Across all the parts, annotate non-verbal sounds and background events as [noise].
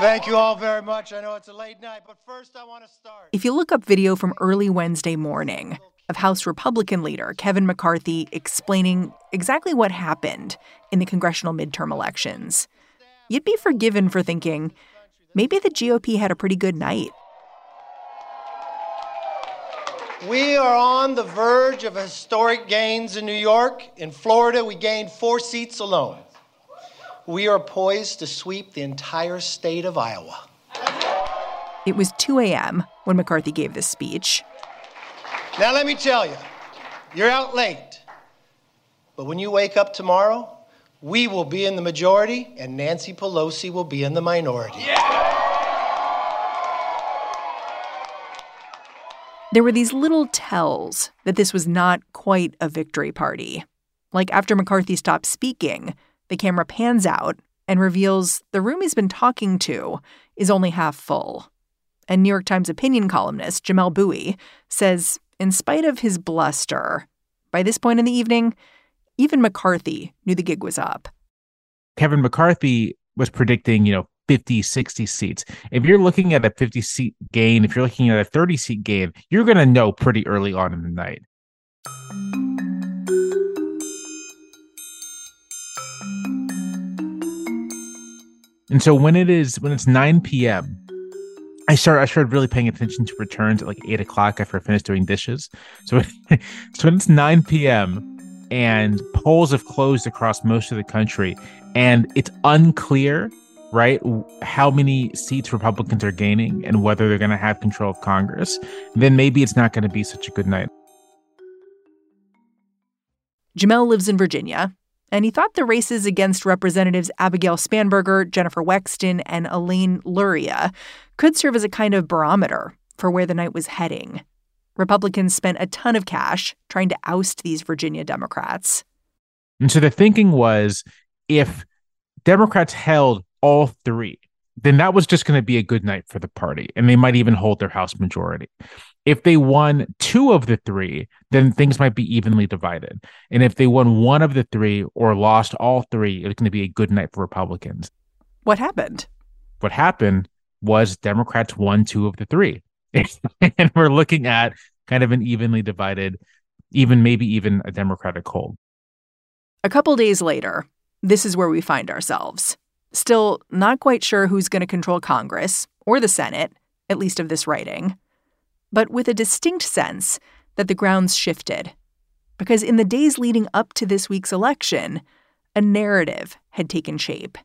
Thank you all very much. I know it's a late night, but first I want to start. If you look up video from early Wednesday morning of House Republican leader Kevin McCarthy explaining exactly what happened in the congressional midterm elections, you'd be forgiven for thinking maybe the GOP had a pretty good night. We are on the verge of historic gains in New York. In Florida, we gained four seats alone. We are poised to sweep the entire state of Iowa. It was 2 a.m. when McCarthy gave this speech. Now, let me tell you, you're out late. But when you wake up tomorrow, we will be in the majority and Nancy Pelosi will be in the minority. There were these little tells that this was not quite a victory party. Like after McCarthy stopped speaking, the camera pans out and reveals the room he's been talking to is only half full. And New York Times opinion columnist Jamelle Bouie says, in spite of his bluster, by this point in the evening, even McCarthy knew the gig was up. Kevin McCarthy was predicting, you know, 50, 60 seats. If you're looking at a 50 seat gain, if you're looking at a 30 seat gain, you're going to know pretty early on in the night. And so when it is when it's 9 p.m., I start I started really paying attention to returns at like eight o'clock after I finished doing dishes. So, [laughs] so when it's 9 p.m. and polls have closed across most of the country, and it's unclear, right, how many seats Republicans are gaining and whether they're going to have control of Congress, then maybe it's not going to be such a good night. Jamelle lives in Virginia, and he thought the races against Representatives Abigail Spanberger, Jennifer Wexton, and Elaine Luria could serve as a kind of barometer for where the night was heading. Republicans spent a ton of cash trying to oust these Virginia Democrats. And so the thinking was if Democrats held all three, then that was just going to be a good night for the party. And they might even hold their House majority. If they won two of the three, then things might be evenly divided. And if they won one of the three or lost all three, it's going to be a good night for Republicans. What happened? What happened was Democrats won two of the three. [laughs] and we're looking at kind of an evenly divided, even maybe even a Democratic hold. A couple days later, this is where we find ourselves. Still not quite sure who's going to control Congress or the Senate, at least of this writing, but with a distinct sense that the ground's shifted. Because in the days leading up to this week's election, a narrative had taken shape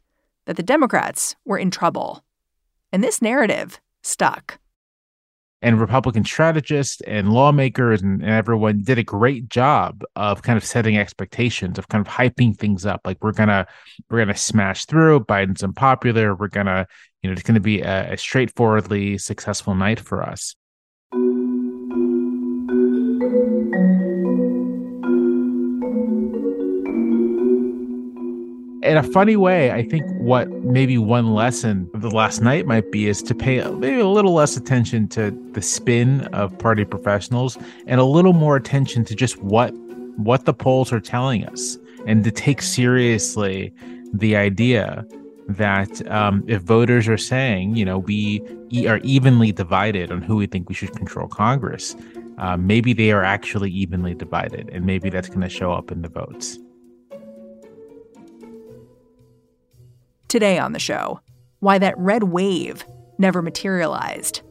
that the Democrats were in trouble. And this narrative stuck. And Republican strategists and lawmakers and, and everyone did a great job of kind of setting expectations, of kind of hyping things up. Like we're gonna we're gonna smash through. Biden's unpopular. We're gonna you know it's gonna be a, a straightforwardly successful night for us. In a funny way, I think what maybe one lesson of the last night might be is to pay maybe a little less attention to the spin of party professionals and a little more attention to just what what the polls are telling us, and to take seriously the idea that um, if voters are saying, you know, we are evenly divided on who we think we should control Congress, uh, maybe they are actually evenly divided, and maybe that's going to show up in the votes. Today on the show, why that red wave never materialized.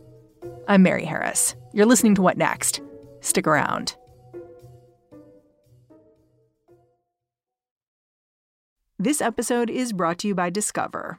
I'm Mary Harris. You're listening to What Next? Stick around. This episode is brought to you by Discover.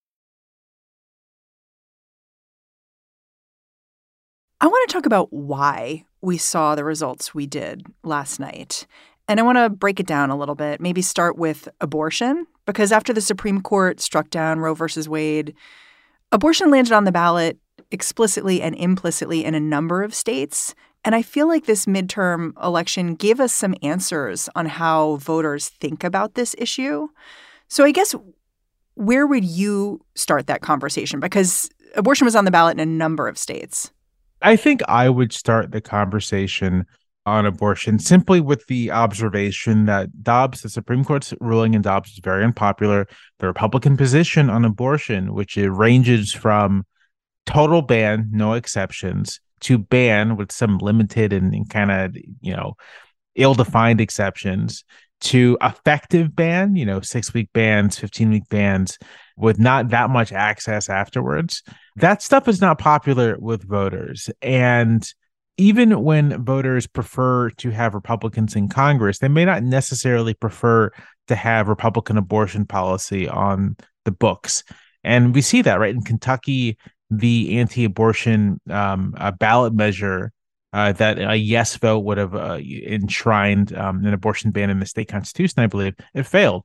I want to talk about why we saw the results we did last night. And I want to break it down a little bit, maybe start with abortion, because after the Supreme Court struck down Roe versus Wade, abortion landed on the ballot explicitly and implicitly in a number of states. And I feel like this midterm election gave us some answers on how voters think about this issue. So I guess where would you start that conversation? Because abortion was on the ballot in a number of states. I think I would start the conversation on abortion simply with the observation that Dobbs, the Supreme Court's ruling in Dobbs, is very unpopular. The Republican position on abortion, which it ranges from total ban, no exceptions, to ban with some limited and, and kind of, you know, ill defined exceptions, to effective ban, you know, six week bans, 15 week bans with not that much access afterwards. That stuff is not popular with voters. And even when voters prefer to have Republicans in Congress, they may not necessarily prefer to have Republican abortion policy on the books. And we see that, right? In Kentucky, the anti abortion um, uh, ballot measure uh, that a yes vote would have uh, enshrined um, an abortion ban in the state constitution, I believe, it failed.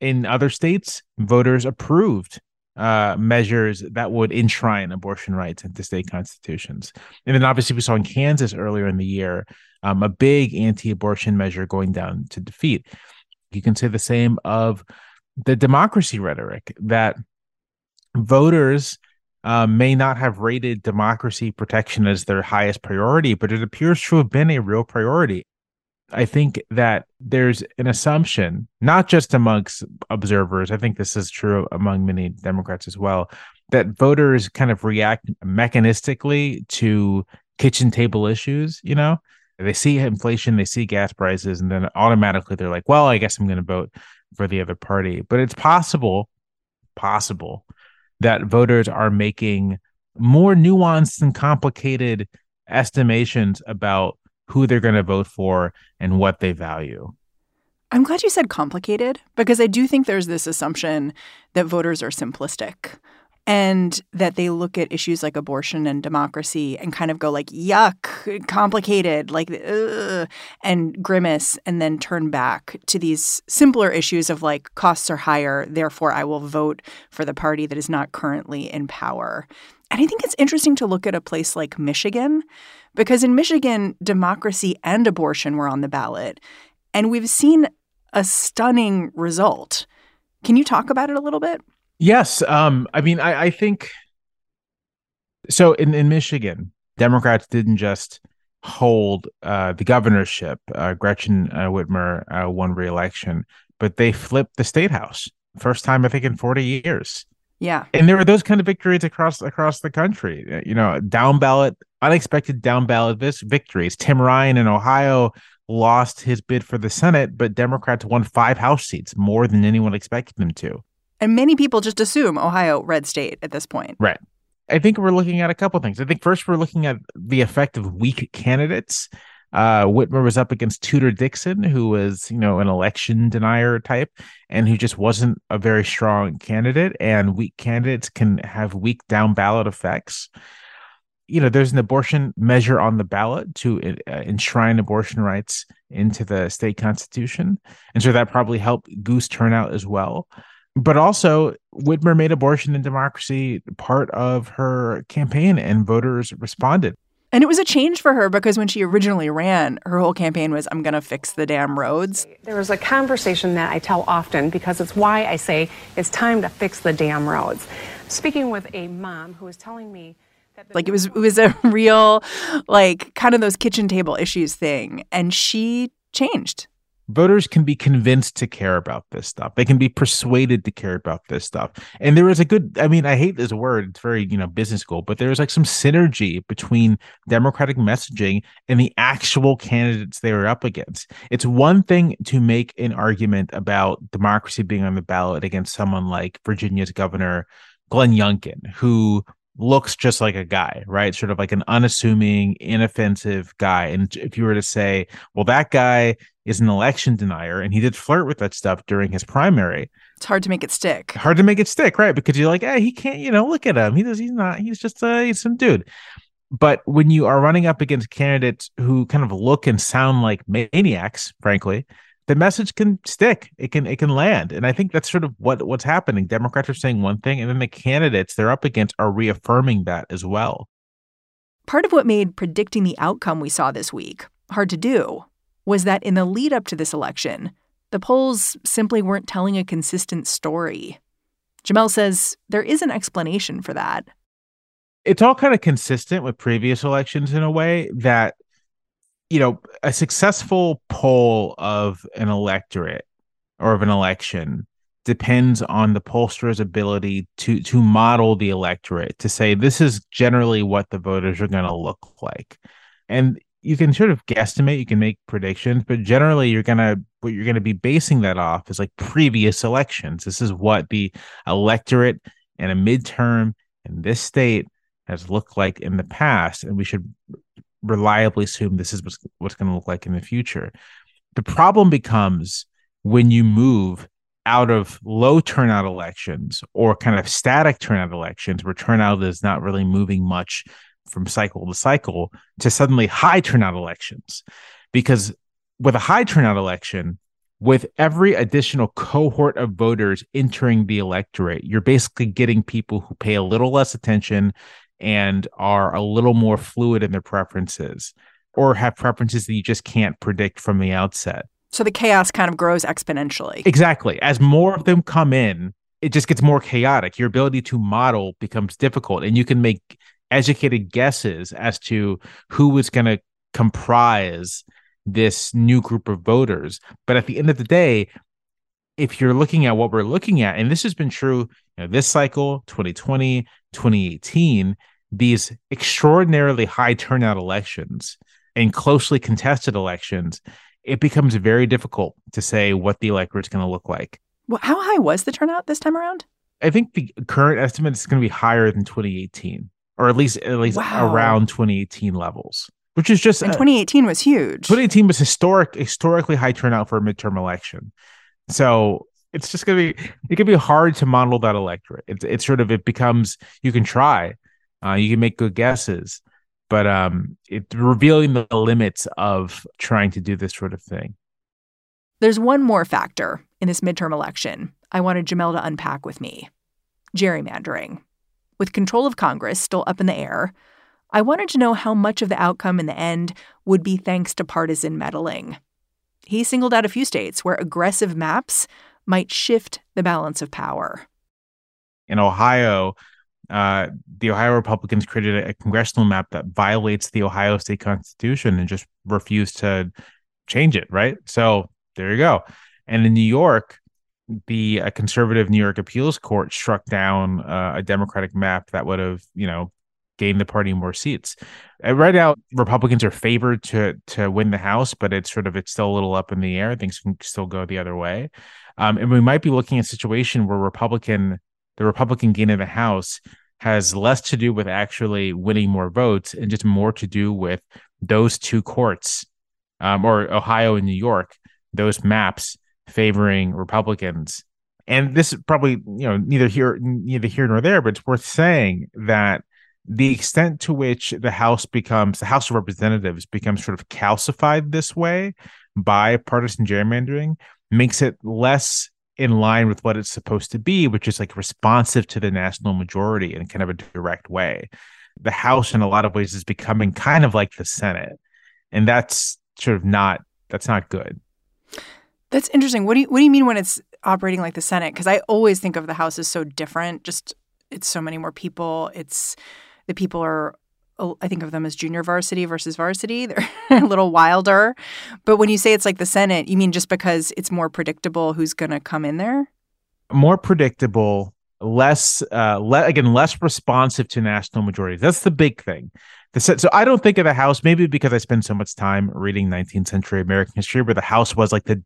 In other states, voters approved uh, measures that would enshrine abortion rights into state constitutions. And then obviously, we saw in Kansas earlier in the year um, a big anti abortion measure going down to defeat. You can say the same of the democracy rhetoric that voters uh, may not have rated democracy protection as their highest priority, but it appears to have been a real priority. I think that there's an assumption, not just amongst observers, I think this is true among many Democrats as well, that voters kind of react mechanistically to kitchen table issues. You know, they see inflation, they see gas prices, and then automatically they're like, well, I guess I'm going to vote for the other party. But it's possible, possible that voters are making more nuanced and complicated estimations about who they're going to vote for and what they value. I'm glad you said complicated because I do think there's this assumption that voters are simplistic and that they look at issues like abortion and democracy and kind of go like yuck complicated like ugh, and grimace and then turn back to these simpler issues of like costs are higher therefore i will vote for the party that is not currently in power. And i think it's interesting to look at a place like michigan because in michigan democracy and abortion were on the ballot and we've seen a stunning result. Can you talk about it a little bit Yes. Um, I mean, I, I think so. In, in Michigan, Democrats didn't just hold uh, the governorship. Uh, Gretchen uh, Whitmer uh, won re-election, but they flipped the state house. First time I think in 40 years. Yeah. And there were those kind of victories across across the country. Uh, you know, down ballot, unexpected down ballot victories. Tim Ryan in Ohio lost his bid for the Senate, but Democrats won five House seats, more than anyone expected them to. And many people just assume Ohio red state at this point. Right. I think we're looking at a couple things. I think first we're looking at the effect of weak candidates. Uh, Whitmer was up against Tudor Dixon, who was, you know, an election denier type and who just wasn't a very strong candidate. And weak candidates can have weak down ballot effects. You know, there's an abortion measure on the ballot to uh, enshrine abortion rights into the state constitution. And so that probably helped goose turnout as well but also Whitmer made abortion and democracy part of her campaign, and voters responded. And it was a change for her because when she originally ran, her whole campaign was, I'm going to fix the damn roads. There was a conversation that I tell often because it's why I say it's time to fix the damn roads. Speaking with a mom who was telling me that The- like it was it was a real like kind of those kitchen table issues thing and she changed voters can be convinced to care about this stuff. They can be persuaded to care about this stuff. And there is a good, I mean, I hate this word. It's very, you know, business school, but there's like some synergy between Democratic messaging and the actual candidates they are up against. It's one thing to make an argument about democracy being on the ballot against someone like Virginia's governor, Glenn Youngkin, who looks just like a guy, right? Sort of like an unassuming, inoffensive guy. And if you were to say, well, that guy is an election denier and he did flirt with that stuff during his primary. It's hard to make it stick. Hard to make it stick, right? Because you're like, hey, he can't, you know, look at him. He does, he's not, he's just uh, he's some dude. But when you are running up against candidates who kind of look and sound like maniacs, frankly, the message can stick. It can it can land. And I think that's sort of what what's happening. Democrats are saying one thing, and then the candidates they're up against are reaffirming that as well. Part of what made predicting the outcome we saw this week hard to do was that in the lead up to this election, the polls simply weren't telling a consistent story. Jamelle says there is an explanation for that. It's all kind of consistent with previous elections in a way that you know, a successful poll of an electorate or of an election depends on the pollster's ability to to model the electorate to say this is generally what the voters are going to look like. And you can sort of guesstimate you can make predictions but generally you're going to what you're going to be basing that off is like previous elections. This is what the electorate and a midterm in this state has looked like in the past and we should reliably assume this is what's, what's going to look like in the future. The problem becomes when you move out of low turnout elections or kind of static turnout elections where turnout is not really moving much from cycle to cycle to suddenly high turnout elections. Because with a high turnout election, with every additional cohort of voters entering the electorate, you're basically getting people who pay a little less attention and are a little more fluid in their preferences or have preferences that you just can't predict from the outset. So the chaos kind of grows exponentially. Exactly. As more of them come in, it just gets more chaotic. Your ability to model becomes difficult, and you can make educated guesses as to who is going to comprise this new group of voters. But at the end of the day, if you're looking at what we're looking at, and this has been true you know, this cycle, 2020, 2018, these extraordinarily high turnout elections and closely contested elections, it becomes very difficult to say what the electorate is going to look like. Well, how high was the turnout this time around? I think the current estimate is going to be higher than 2018, or at least at least wow. around 2018 levels, which is just and 2018 was huge. 2018 was historic, historically high turnout for a midterm election. So it's just gonna be it can be hard to model that electorate. It's it's sort of it becomes you can try, uh, you can make good guesses, but um, it revealing the limits of trying to do this sort of thing. There's one more factor in this midterm election I wanted Jamelle to unpack with me: gerrymandering. With control of Congress still up in the air, I wanted to know how much of the outcome in the end would be thanks to partisan meddling. He singled out a few states where aggressive maps might shift the balance of power. In Ohio, uh, the Ohio Republicans created a, congressional map that violates the Ohio state constitution and just refused to change it. Right. So there you go. And in New York, the uh, conservative New York appeals court struck down uh, a Democratic map that would have, you know, gained the party more seats. Uh, right now, Republicans are favored to to win the House, but it's sort of it's still a little up in the air. Things can still go the other way. Um, and we might be looking at a situation where Republican, the Republican gain in the House has less to do with actually winning more votes and just more to do with those two courts, um, or Ohio and New York, those maps favoring Republicans. And this is probably you know neither here neither here nor there, but it's worth saying that the extent to which the House becomes the House of Representatives becomes sort of calcified this way by partisan gerrymandering makes it less in line with what it's supposed to be, which is like responsive to the national majority in kind of a direct way. The House, in a lot of ways, is becoming kind of like the Senate, and that's sort of not that's not good. That's interesting. What do you what do you mean when it's operating like the Senate? Because I always think of the House as so different. Just it's so many more people. It's the people are I think of them as junior varsity versus varsity. [laughs] They're a little wilder. But when you say it's like the Senate, you mean just because it's more predictable who's going to come in there? More predictable, less, uh, le- again, less responsive to national majorities. That's the big thing. The, so I don't think of the House, maybe because I spend so much time reading 19th century American history, where the House was like the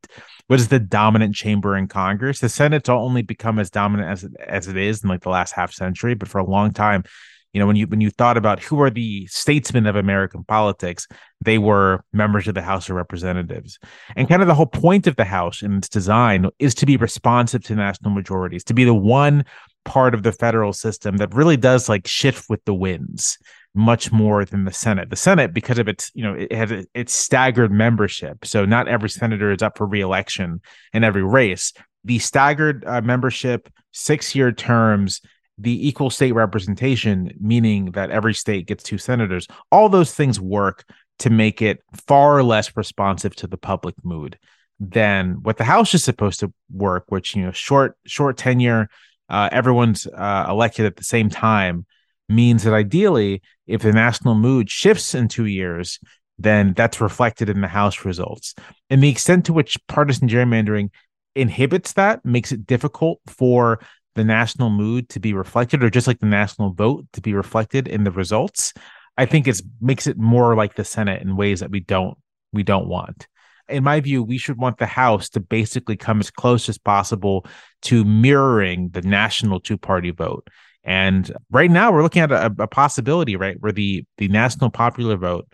what is the dominant chamber in Congress. The Senate's only become as dominant as it, as it is in like the last half century, but for a long time, you know when you when you thought about who are the statesmen of american politics they were members of the house of representatives. And kind of the whole point of the house and its design is to be responsive to national majorities to be the one part of the federal system that really does like shift with the winds much more than the senate. The senate because of its you know it has its staggered membership. So not every senator is up for reelection in every race. The staggered uh, membership six year terms the equal state representation, meaning that every state gets two senators, all those things work to make it far less responsive to the public mood than what the House is supposed to work, which you know, short short tenure, uh, everyone's uh, elected at the same time, means that ideally, if the national mood shifts in two years, then that's reflected in the House results. And the extent to which partisan gerrymandering inhibits that makes it difficult for the national mood to be reflected or just like the national vote to be reflected in the results i think it makes it more like the senate in ways that we don't we don't want. In my view we should want the house to basically come as close as possible to mirroring the national two party vote. And right now we're looking at a, a possibility right where the the national popular vote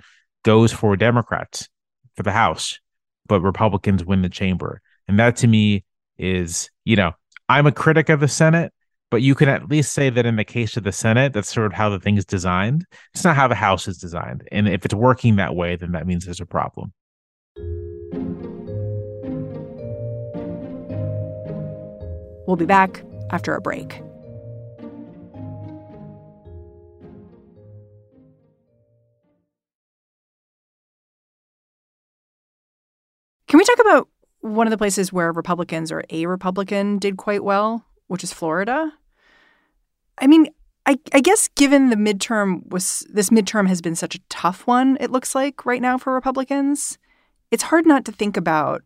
goes for democrats for the house but republicans win the chamber. And that to me is you know I'm a critic of the Senate, but you can at least say that in the case of the Senate, that's sort of how the thing is designed. It's not how the House is designed. And if it's working that way, then that means there's a problem. We'll be back after a break. One of the places where Republicans or a Republican did quite well, which is Florida. I mean, I, I, guess given the midterm was this midterm has been such a tough one, it looks like right now for Republicans, it's hard not to think about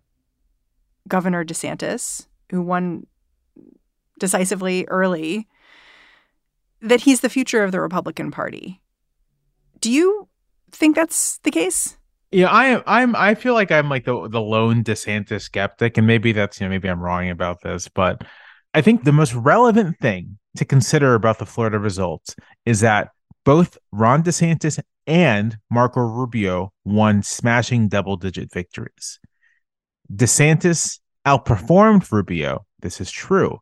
Governor DeSantis, who won decisively early, that he's the future of the Republican Party. Do you think that's the case? Yeah, I am. I'm. I feel like I'm like the the lone DeSantis skeptic, and maybe that's you know maybe I'm wrong about this, but I think the most relevant thing to consider about the Florida results is that both Ron DeSantis and Marco Rubio won smashing double digit victories. DeSantis outperformed Rubio. This is true,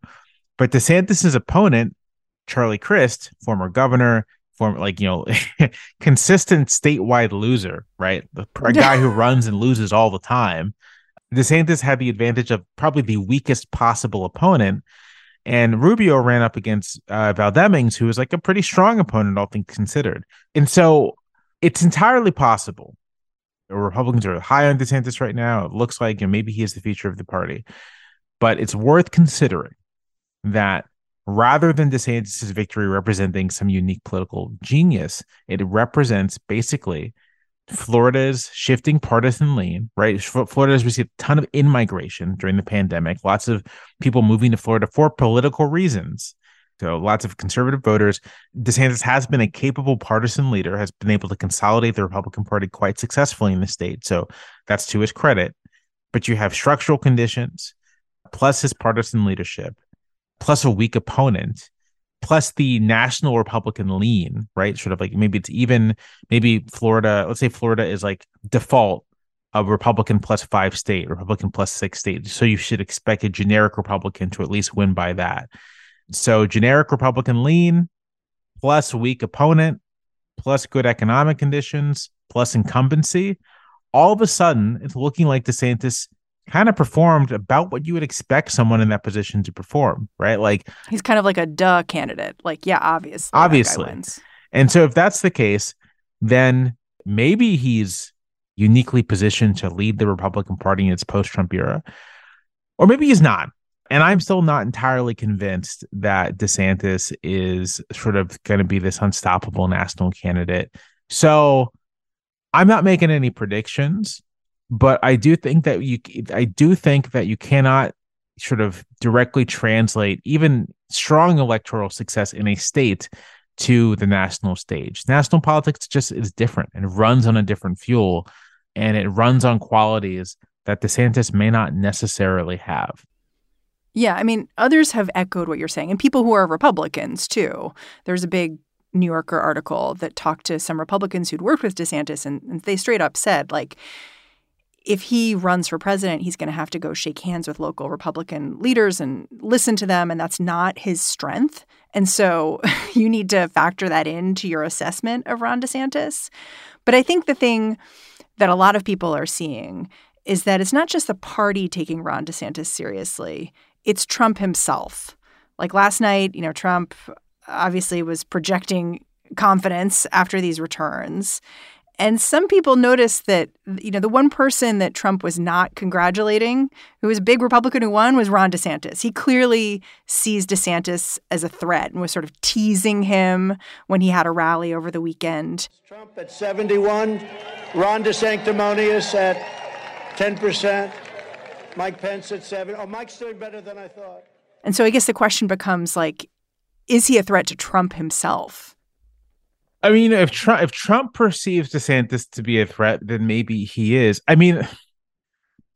but DeSantis's opponent, Charlie Crist, former governor, form like you know [laughs] consistent statewide loser, right? A guy who [laughs] runs and loses all the time. DeSantis had the advantage of probably the weakest possible opponent, and Rubio ran up against uh, Val Demings, who was like a pretty strong opponent, all things considered. And so it's entirely possible. The Republicans are high on DeSantis right now. It looks like you know, maybe he is the future of the party, but it's worth considering that rather than DeSantis' victory representing some unique political genius, it represents basically Florida's shifting partisan lean, right? Florida has received a ton of in migration during the pandemic, lots of people moving to Florida for political reasons. So lots of conservative voters. DeSantis has been a capable partisan leader, has been able to consolidate the Republican Party quite successfully in the state. So that's to his credit. But you have structural conditions plus his partisan leadership plus a weak opponent, plus the national Republican lean, right? Sort of like maybe it's even, maybe Florida, let's say Florida is like default a Republican plus five state, Republican plus six state. So you should expect a generic Republican to at least win by that. So generic Republican lean plus weak opponent plus good economic conditions plus incumbency. All of a sudden, it's looking like DeSantis kind of performed about what you would expect someone in that position to perform, right? Like he's kind of like a duh candidate. Like, yeah, obviously. Obviously. And so if that's the case, then maybe he's uniquely positioned to lead the Republican Party in its post-Trump era. Or maybe he's not. And I'm still not entirely convinced that DeSantis is sort of going to be this unstoppable national candidate. So I'm not making any predictions, but I do think that you I do think that you cannot sort of directly translate even strong electoral success in a state to the national stage. National politics just is different and runs on a different fuel and it runs on qualities that DeSantis may not necessarily have. Yeah, I mean, others have echoed what you're saying, and people who are Republicans too. There's a big New Yorker article that talked to some Republicans who'd worked with DeSantis, and, and they straight up said, like, if he runs for president, he's going to have to go shake hands with local Republican leaders and listen to them, and that's not his strength. And so [laughs] you need to factor that into your assessment of Ron DeSantis. But I think the thing that a lot of people are seeing is that it's not just the party taking Ron DeSantis seriously, it's Trump himself. Like last night, you know, Trump obviously was projecting confidence after these returns. And some people noticed that, you know, the one person that Trump was not congratulating, who was a big Republican who won, was Ron DeSantis. He clearly sees DeSantis as a threat and was sort of teasing him when he had a rally over the weekend. Trump at 71, Ron DeSanctimonious at 10%, Mike Pence at 7. Oh, Mike's doing better than I thought. And so I guess the question becomes like, is he a threat to Trump himself? I mean, if Trump if Trump perceives DeSantis to be a threat, then maybe he is. I mean,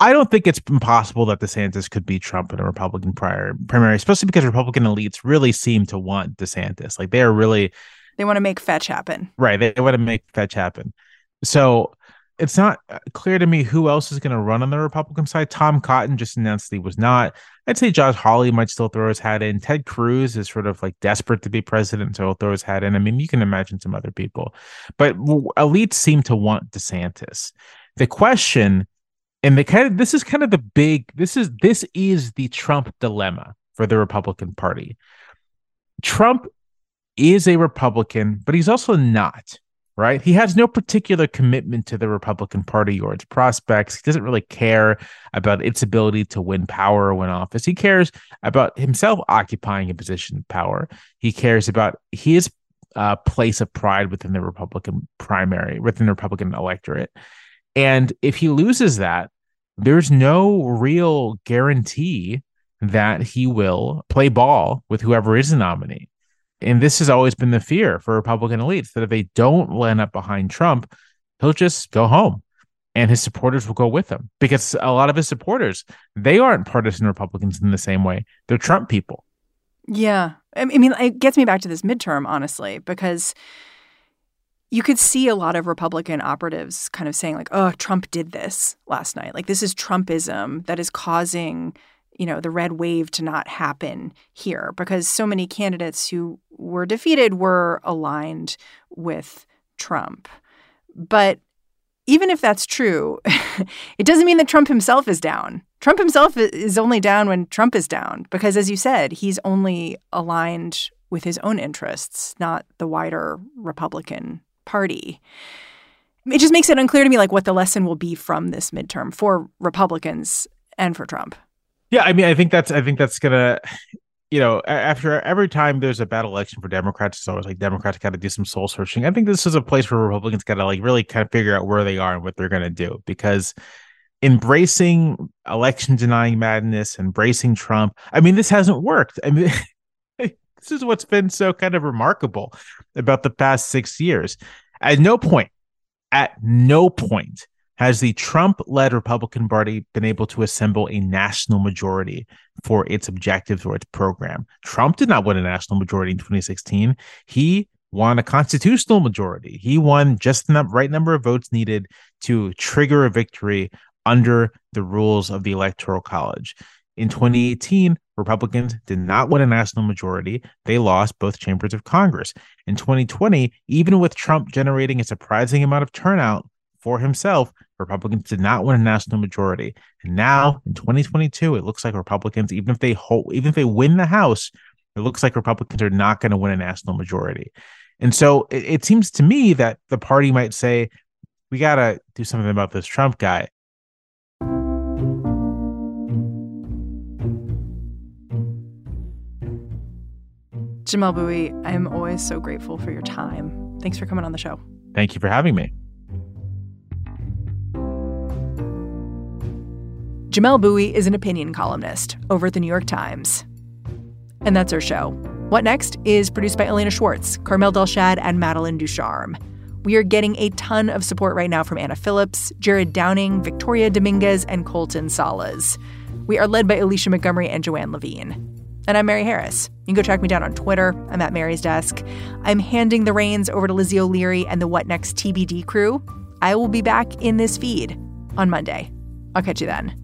I don't think it's impossible that DeSantis could beat Trump in a Republican prior primary, especially because Republican elites really seem to want DeSantis. Like they are really they want to make fetch happen. Right. They, they want to make fetch happen. So it's not uh, clear to me who else is going to run on the Republican side. Tom Cotton just announced he was not. I'd say Josh Hawley might still throw his hat in. Ted Cruz is sort of like desperate to be president, so he'll throw his hat in. I mean, you can imagine some other people, but elites seem to want DeSantis. The question, and the kind of this is kind of the big. This is this is the Trump dilemma for the Republican Party. Trump is a Republican, but he's also not right? He has no particular commitment to the Republican Party or its prospects. He doesn't really care about its ability to win power or win office. He cares about himself occupying a position of power. He cares about his uh, place of pride within the Republican primary, within the Republican electorate. And if he loses that, there's no real guarantee that he will play ball with whoever is the nominee. And this has always been the fear for Republican elites that if they don't land up behind Trump, he'll just go home and his supporters will go with him because a lot of his supporters, they aren't partisan Republicans in the same way. They're Trump people. Yeah. I mean, it gets me back to this midterm, honestly, because you could see a lot of Republican operatives kind of saying, like, oh, Trump did this last night. Like, this is Trumpism that is causing you know, the red wave to not happen here because so many candidates who were defeated were aligned with Trump. But even if that's true, [laughs] it doesn't mean that Trump himself is down. Trump himself is only down when Trump is down because, as you said, he's only aligned with his own interests, not the wider Republican Party. It just makes it unclear to me like what the lesson will be from this midterm for Republicans and for Trump. Yeah, I mean, I think that's I think that's gonna, you know, after every time there's a bad election for Democrats, it's always like Democrats got to do some soul searching. I think this is a place where Republicans got to like really kind of figure out where they are and what they're gonna do because embracing election denying madness, embracing Trump. I mean, this hasn't worked. I mean. [laughs] this is what's been so kind of remarkable about the past six years. At no point, at no point has the Trump led Republican Party been able to assemble a national majority for its objectives or its program? Trump did not win a national majority in 2016. He won a constitutional majority. He won just the right number of votes needed to trigger a victory under the rules of the Electoral College. In 2018, Republicans did not win a national majority. They lost both chambers of Congress. In 2020, even with Trump generating a surprising amount of turnout for himself, Republicans did not win a national majority. And now in 2022, it looks like Republicans, even if they hold, even if they win the House, it looks like Republicans are not going to win a national majority. And so it, it seems to me that the party might say, we got to do something about this Trump guy. Jamelle Bouie, I'm always so grateful for your time. Thanks for coming on the show. Thank you for having me. Jamelle Bouie is an opinion columnist over at the New York Times. And that's our show. What Next is produced by Elena Schwartz, Carmel Delshad, and Madeline Ducharme. We are getting a ton of support right now from Anna Phillips, Jared Downing, Victoria Dominguez, and Colton Salas. We are led by Alicia Montgomery and Joanne Levine. And I'm Mary Harris. You can go track me down on Twitter. I'm at Mary's Desk. I'm handing the reins over to Lizzie O'Leary and the What Next TBD crew. I will be back in this feed on Monday. I'll catch you then.